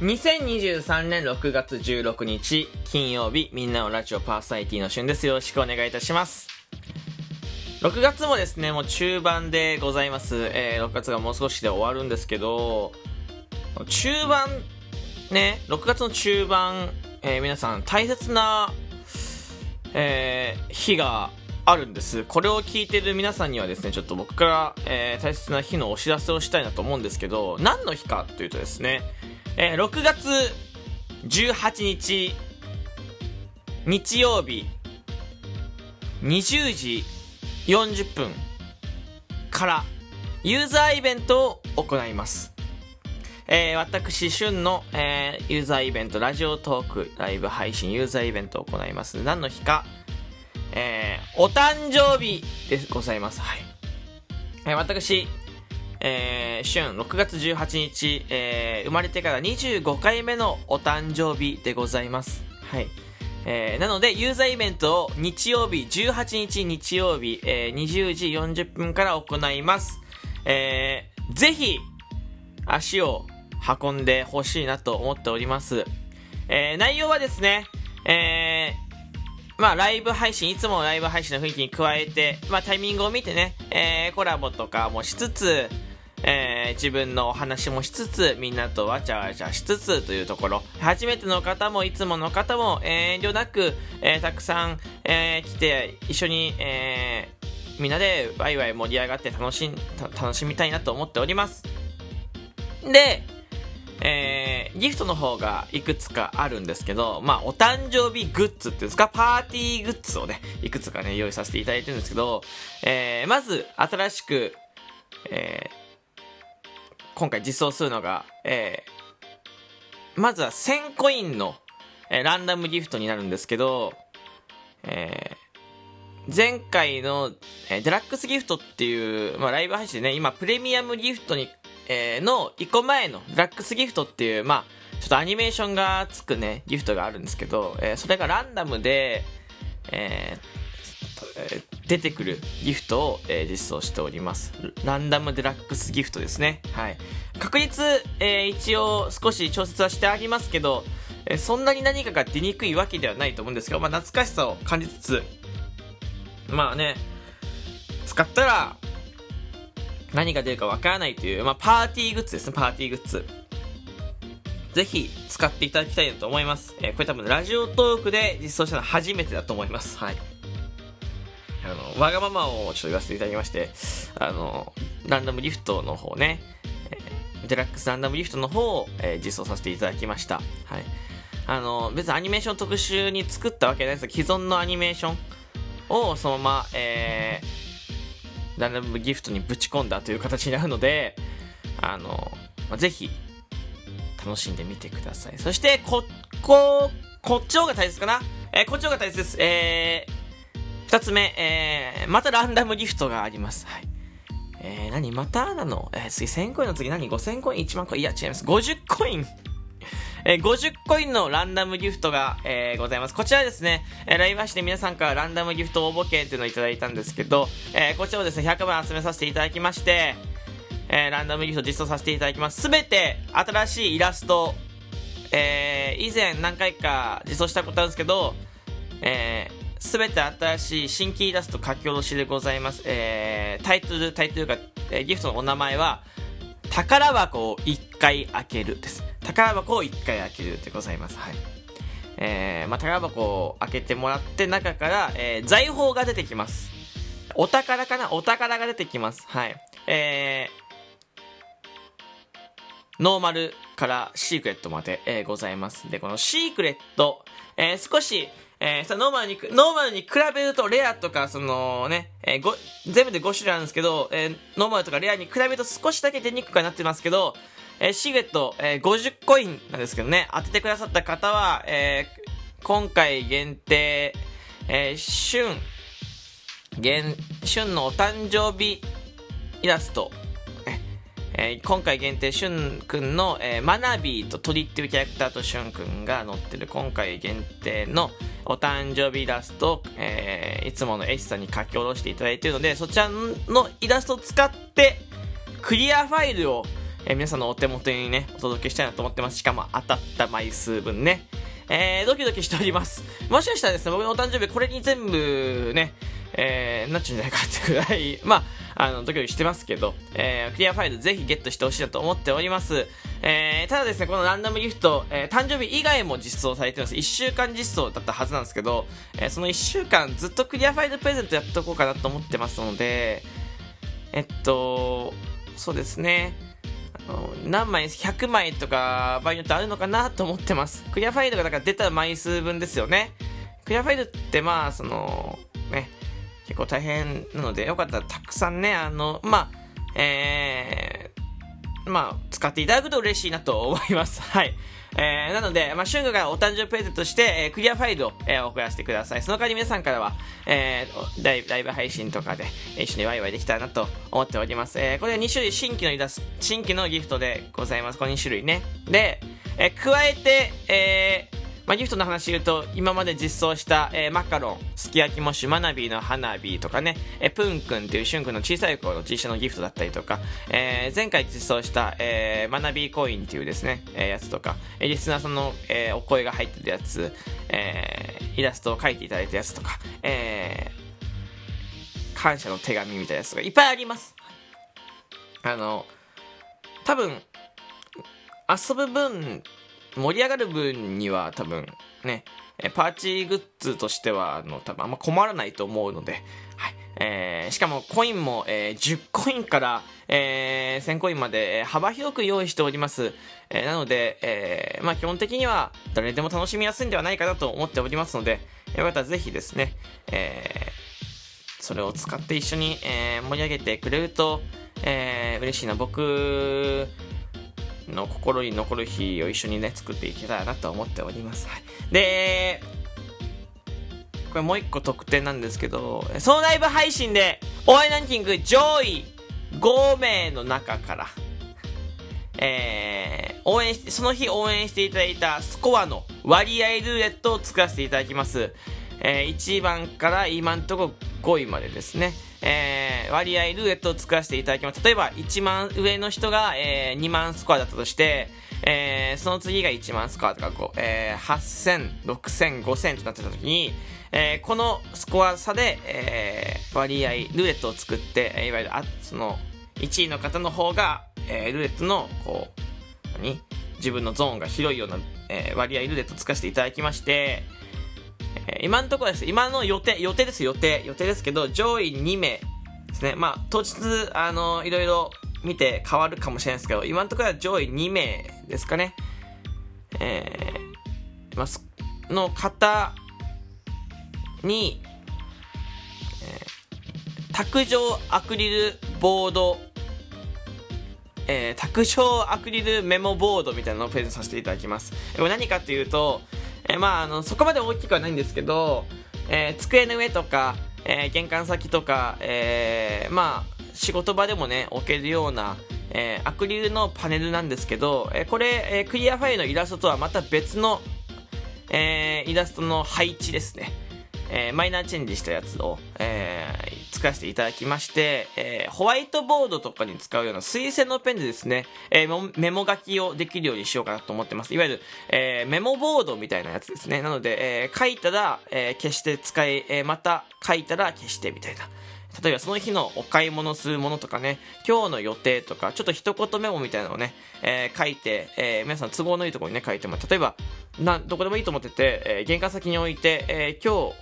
2023年6月16日金曜日みんなのラジオパーソナリティの旬です。よろしくお願いいたします。6月もですねもう中盤でございます、えー、6月がもう少しで終わるんですけど中盤ね6月の中盤、えー、皆さん大切な、えー、日があるんです。これを聞いてる皆さんにはですねちょっと僕から、えー、大切な日のお知らせをしたいなと思うんですけど何の日かというとですね、えー、6月18日日曜日20時40分からユーザーイベントを行いますえー、私、旬の、えー、ユーザーイベント、ラジオトーク、ライブ配信、ユーザーイベントを行います。何の日か、えー、お誕生日でございます。はい。えー、私、えー、春6月18日、えー、生まれてから25回目のお誕生日でございます。はい。えー、なので、ユーザーイベントを日曜日、18日日曜日、えー、20時40分から行います。えー、ぜひ、足を運んでほしいなと思っております。えー、内容はですね、えー、まあ、ライブ配信、いつもライブ配信の雰囲気に加えて、まあ、タイミングを見てね、えー、コラボとかもしつつ、えー、自分のお話もしつつ、みんなとわちゃわちゃしつつというところ、初めての方もいつもの方も、えー、遠慮なく、えー、たくさん、え、来て、一緒に、え、みんなでワイワイ盛り上がって楽しん、楽しみたいなと思っております。で、えー、ギフトの方がいくつかあるんですけど、まあ、お誕生日グッズっていうんですか、パーティーグッズをね、いくつかね、用意させていただいてるんですけど、えー、まず、新しく、えー、今回実装するのが、えー、まずは1000コインの、えー、ランダムギフトになるんですけど、えー、前回の、えー、デラックスギフトっていう、まあ、ライブ配信でね、今、プレミアムギフトにえー、の1個前のデラックスギフトっていう、まあ、ちょっとアニメーションがつくね、ギフトがあるんですけど、えー、それがランダムで、えー、出てくるギフトを、えー、実装しております。ランダムデラックスギフトですね。はい。確率、えー、一応少し調節はしてありますけど、えー、そんなに何かが出にくいわけではないと思うんですけど、まあ、懐かしさを感じつつ、まあね、使ったら、何が出るかわからないという、まあ、パーティーグッズですね、パーティーグッズ。ぜひ使っていただきたいなと思います。えー、これ多分ラジオトークで実装したのは初めてだと思います。はい。あの、わがままをちょっと言わせていただきまして、あの、ランダムリフトの方ね、え、デラックスランダムリフトの方を、えー、実装させていただきました。はい。あの、別にアニメーション特集に作ったわけじゃないです既存のアニメーションをそのまま、えー、ランダムギフトにぶち込んだという形になるので、あの、まあ、ぜひ、楽しんでみてください。そして、こ、こ、こっちの方が大切かな？えー、こっちの方が大切です。えー、二つ目、えー、またランダムギフトがあります。はい。えー、何またなの？えー、次1000コインの次何 ?5000 コイン ?1 万コイン？いや、違います。50コインえー、50コインのランダムギフトが、えー、ございます。こちらですね、えー、ライブ配信で皆さんからランダムギフト応募券っていうのをいただいたんですけど、えー、こちらをですね、100番集めさせていただきまして、えー、ランダムギフト実装させていただきます。すべて新しいイラスト、えー、以前何回か実装したことあるんですけど、えー、すべて新しい新規イラスト書き下ろしでございます。えー、タイトル、タイトルが、えー、ギフトのお名前は、宝箱を1回開けるです。宝箱を1回開けるでございます。はい。えー、まあ、宝箱を開けてもらって中から、えー、財宝が出てきます。お宝かな？お宝が出てきます。はい。えー、ノーマルからシークレットまで、えー、ございます。で、このシークレット、えー、少し、えー、ノーマルに、ノーマルに比べるとレアとか、そのね、えー、全部で5種類あるんですけど、えー、ノーマルとかレアに比べると少しだけ出にくくなってますけど、えー、シークレット、えー、50コインなんですけどね、当ててくださった方は、えー、今回限定、えー、旬、現、旬のお誕生日イラスト、えー、今回限定、しゅんくんの、えー、マナビーと鳥っていうキャラクターとしゅんくんが載ってる今回限定のお誕生日イラスト、えー、いつものエシさんに書き下ろしていただいているので、そちらのイラストを使って、クリアファイルをえー、皆さんのお手元にね、お届けしたいなと思ってます。しかも当たった枚数分ね。えー、ドキドキしております。もしかしたらですね、僕のお誕生日これに全部ね、えー、なっちゃうんじゃないかってぐらい、まあ、あの、ドキドキしてますけど、えー、クリアファイルぜひゲットしてほしいなと思っております。えー、ただですね、このランダムギフト、えー、誕生日以外も実装されてます。1週間実装だったはずなんですけど、えー、その1週間ずっとクリアファイルプレゼントやっとこうかなと思ってますので、えっと、そうですね。何枚、100枚とか場合によってあるのかなと思ってます。クリアファイルがだから出た枚数分ですよね。クリアファイルってまあ、その、結構大変なので、よかったらたくさんね、あの、まあ、えー、まあ、使っていただくと嬉しいなと思います。はい。えー、なので、まあ、シュングがお誕生日プレゼントして、えー、クリアファイルを、えー、送らせてください。その代わり皆さんからは、えー、ライブライブ配信とかで一緒にワイワイできたらなと思っております。えー、これは2種類新規のイラス新規のギフトでございます。この2種類ね。で、えー、加えて、えー、まあ、ギフトの話言うと、今まで実装した、えー、マカロン、すき焼きもし、マナビーの花火とかね、えー、プンくんっていうシュン君の小さい頃の T シャツのギフトだったりとか、えー、前回実装した、えー、マナビーコインっていうですね、えー、やつとか、えー、リスナーさんの、えー、お声が入ってるやつ、えー、イラストを描いていただいたやつとか、えー、感謝の手紙みたいなやつがいっぱいあります。あの、多分、遊ぶ分盛り上がる分には多分ね、パーチグッズとしては、あの、多分あんま困らないと思うので、はい。えー、しかもコインも、えー、10コインから、えー、1000コインまで、幅広く用意しております。えー、なので、えー、まあ基本的には誰でも楽しみやすいんではないかなと思っておりますので、よかったらぜひですね、えー、それを使って一緒に、えー、盛り上げてくれると、えー、嬉しいな。僕、の心に残る日を一緒にね、作っていけたらなと思っております。はい、で、これもう一個特典なんですけど、そのライブ配信で、応援ランキング上位5名の中から、えー、応援して、その日応援していただいたスコアの割合ルーレットを作らせていただきます。えー、1番から今んとこ5位までですね。えー、割合ルーレットを作らせていただきます。例えば、1万上の人が、えー、2万スコアだったとして、えー、その次が1万スコアとか、こう、えー、8000、6000、5000となってた時に、えー、このスコア差で、えー、割合、ルーレットを作って、いわゆる、あ、その、1位の方の方が、えー、ルーレットの、こう、何？自分のゾーンが広いような、えー、割合ルーレットを作らせていただきまして、今のところです。今の予定、予定です、予定。予定ですけど、上位2名ですね。まあ、当日、あの、いろいろ見て変わるかもしれないですけど、今のところは上位2名ですかね。えー、まあ、の方に、えー、卓上アクリルボードえー、卓上アクリルメモボードみたいなのをプレゼントさせていただきます。これ何かっていうと、えー、まあ、あの、そこまで大きくはないんですけど、えー、机の上とか、えー、玄関先とか、えー、まあ、仕事場でもね、置けるような、えー、アクリルのパネルなんですけど、えー、これ、えー、クリアファイルのイラストとはまた別の、えー、イラストの配置ですね。えー、マイナーチェンジしたやつを、えー、使わせていただきまして、えー、ホワイトボードとかに使うような水性のペンでですね、え、メモ書きをできるようにしようかなと思ってます。いわゆる、え、メモボードみたいなやつですね。なので、え、書いたら、え、消して使い、え、また書いたら消してみたいな。例えばその日のお買い物するものとかね、今日の予定とか、ちょっと一言メモみたいなのをね、えー、書いて、えー、皆さん都合のいいところにね、書いても例えば、な、どこでもいいと思ってて、えー、玄関先に置いて、え、今日、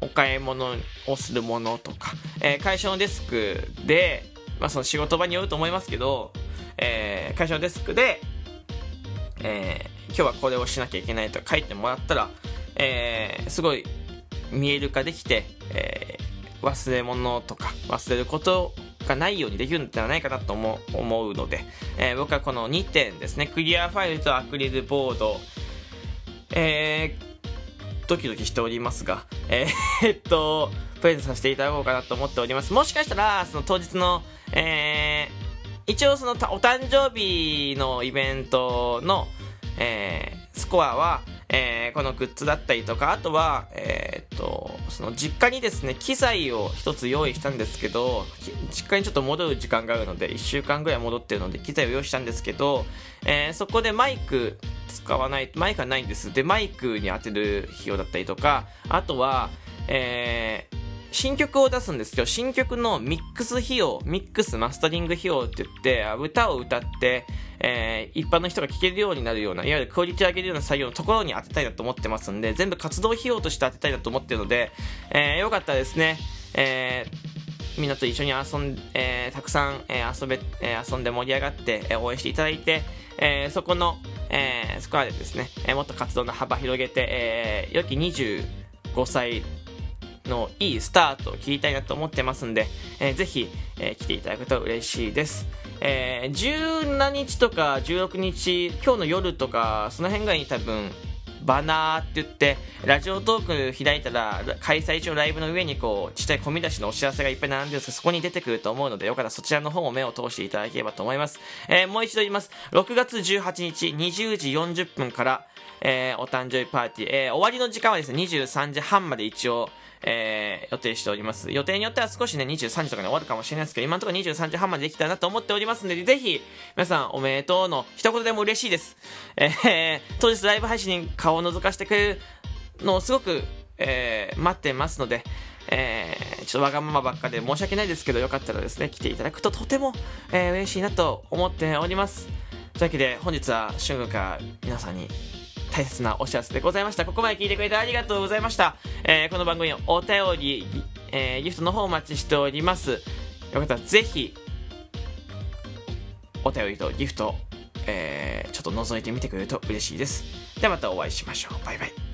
お買い物をするものとか、えー、会社のデスクで、まあ、その仕事場によると思いますけど、えー、会社のデスクで、えー、今日はこれをしなきゃいけないと書いてもらったら、えー、すごい見える化できて、えー、忘れ物とか忘れることがないようにできるんではないかなと思うので、えー、僕はこの2点ですね、クリアファイルとアクリルボード、えー、ドキドキしておりますが、えー、っと、プレゼントさせていただこうかなと思っております。もしかしたら、その当日の、えー、一応そのお誕生日のイベントの、えー、スコアは、えー、このグッズだったりとか、あとは、えー、っと、その実家にですね、機材を一つ用意したんですけど、実家にちょっと戻る時間があるので、1週間ぐらい戻ってるので、機材を用意したんですけど、えー、そこでマイク使わない、マイクはないんです。で、マイクに当てる費用だったりとか、あとは、えー、新曲を出すんですけど、新曲のミックス費用、ミックスマスタリング費用って言って、歌を歌って、えー、一般の人が聴けるようになるような、いわゆるクオリティ上げるような作業のところに当てたいなと思ってますんで、全部活動費用として当てたいなと思ってるので、えー、よかったらですね、えー、みんなと一緒に遊ん、えー、たくさん、えー、遊べ、えー、遊んで盛り上がって、えー、応援していただいて、えー、そこの、えー、そこまでですね、えー、もっと活動の幅広げて、えー、良き25歳のいいスタートを切りたいなと思ってますんで、えー、ぜひ、えー、来ていただくと嬉しいです。えー、17日とか16日、今日の夜とか、その辺ぐらいに多分、バナーって言って、ラジオトーク開いたら、開催中のライブの上にこう、ちっちゃい込み出しのお知らせがいっぱい並んでるんですけど、そこに出てくると思うので、よかったらそちらの方も目を通していただければと思います。えー、もう一度言います。6月18日、20時40分から、えー、お誕生日パーティー、えー、終わりの時間はですね、23時半まで一応、えー、予定しております。予定によっては少しね、23時とかに終わるかもしれないですけど、今のところ23時半までできたらなと思っておりますので、ぜひ、皆さんおめでとうの一言でも嬉しいです。えー、当日ライブ配信に顔を覗かせてくれるのをすごく、えー、待ってますので、えー、ちょっとわがままばっかで申し訳ないですけど、よかったらですね、来ていただくととても、えー、嬉しいなと思っております。というわけで、本日は、春君から皆さんに大切なお知らせでございました。ここまで聞いてくれてありがとうございました。えー、この番組お便り、えー、ギフトの方お待ちしております。よかったらぜひ、お便りとギフト、えー、ちょっと覗いてみてくれると嬉しいです。ではまたお会いしましょう。バイバイ。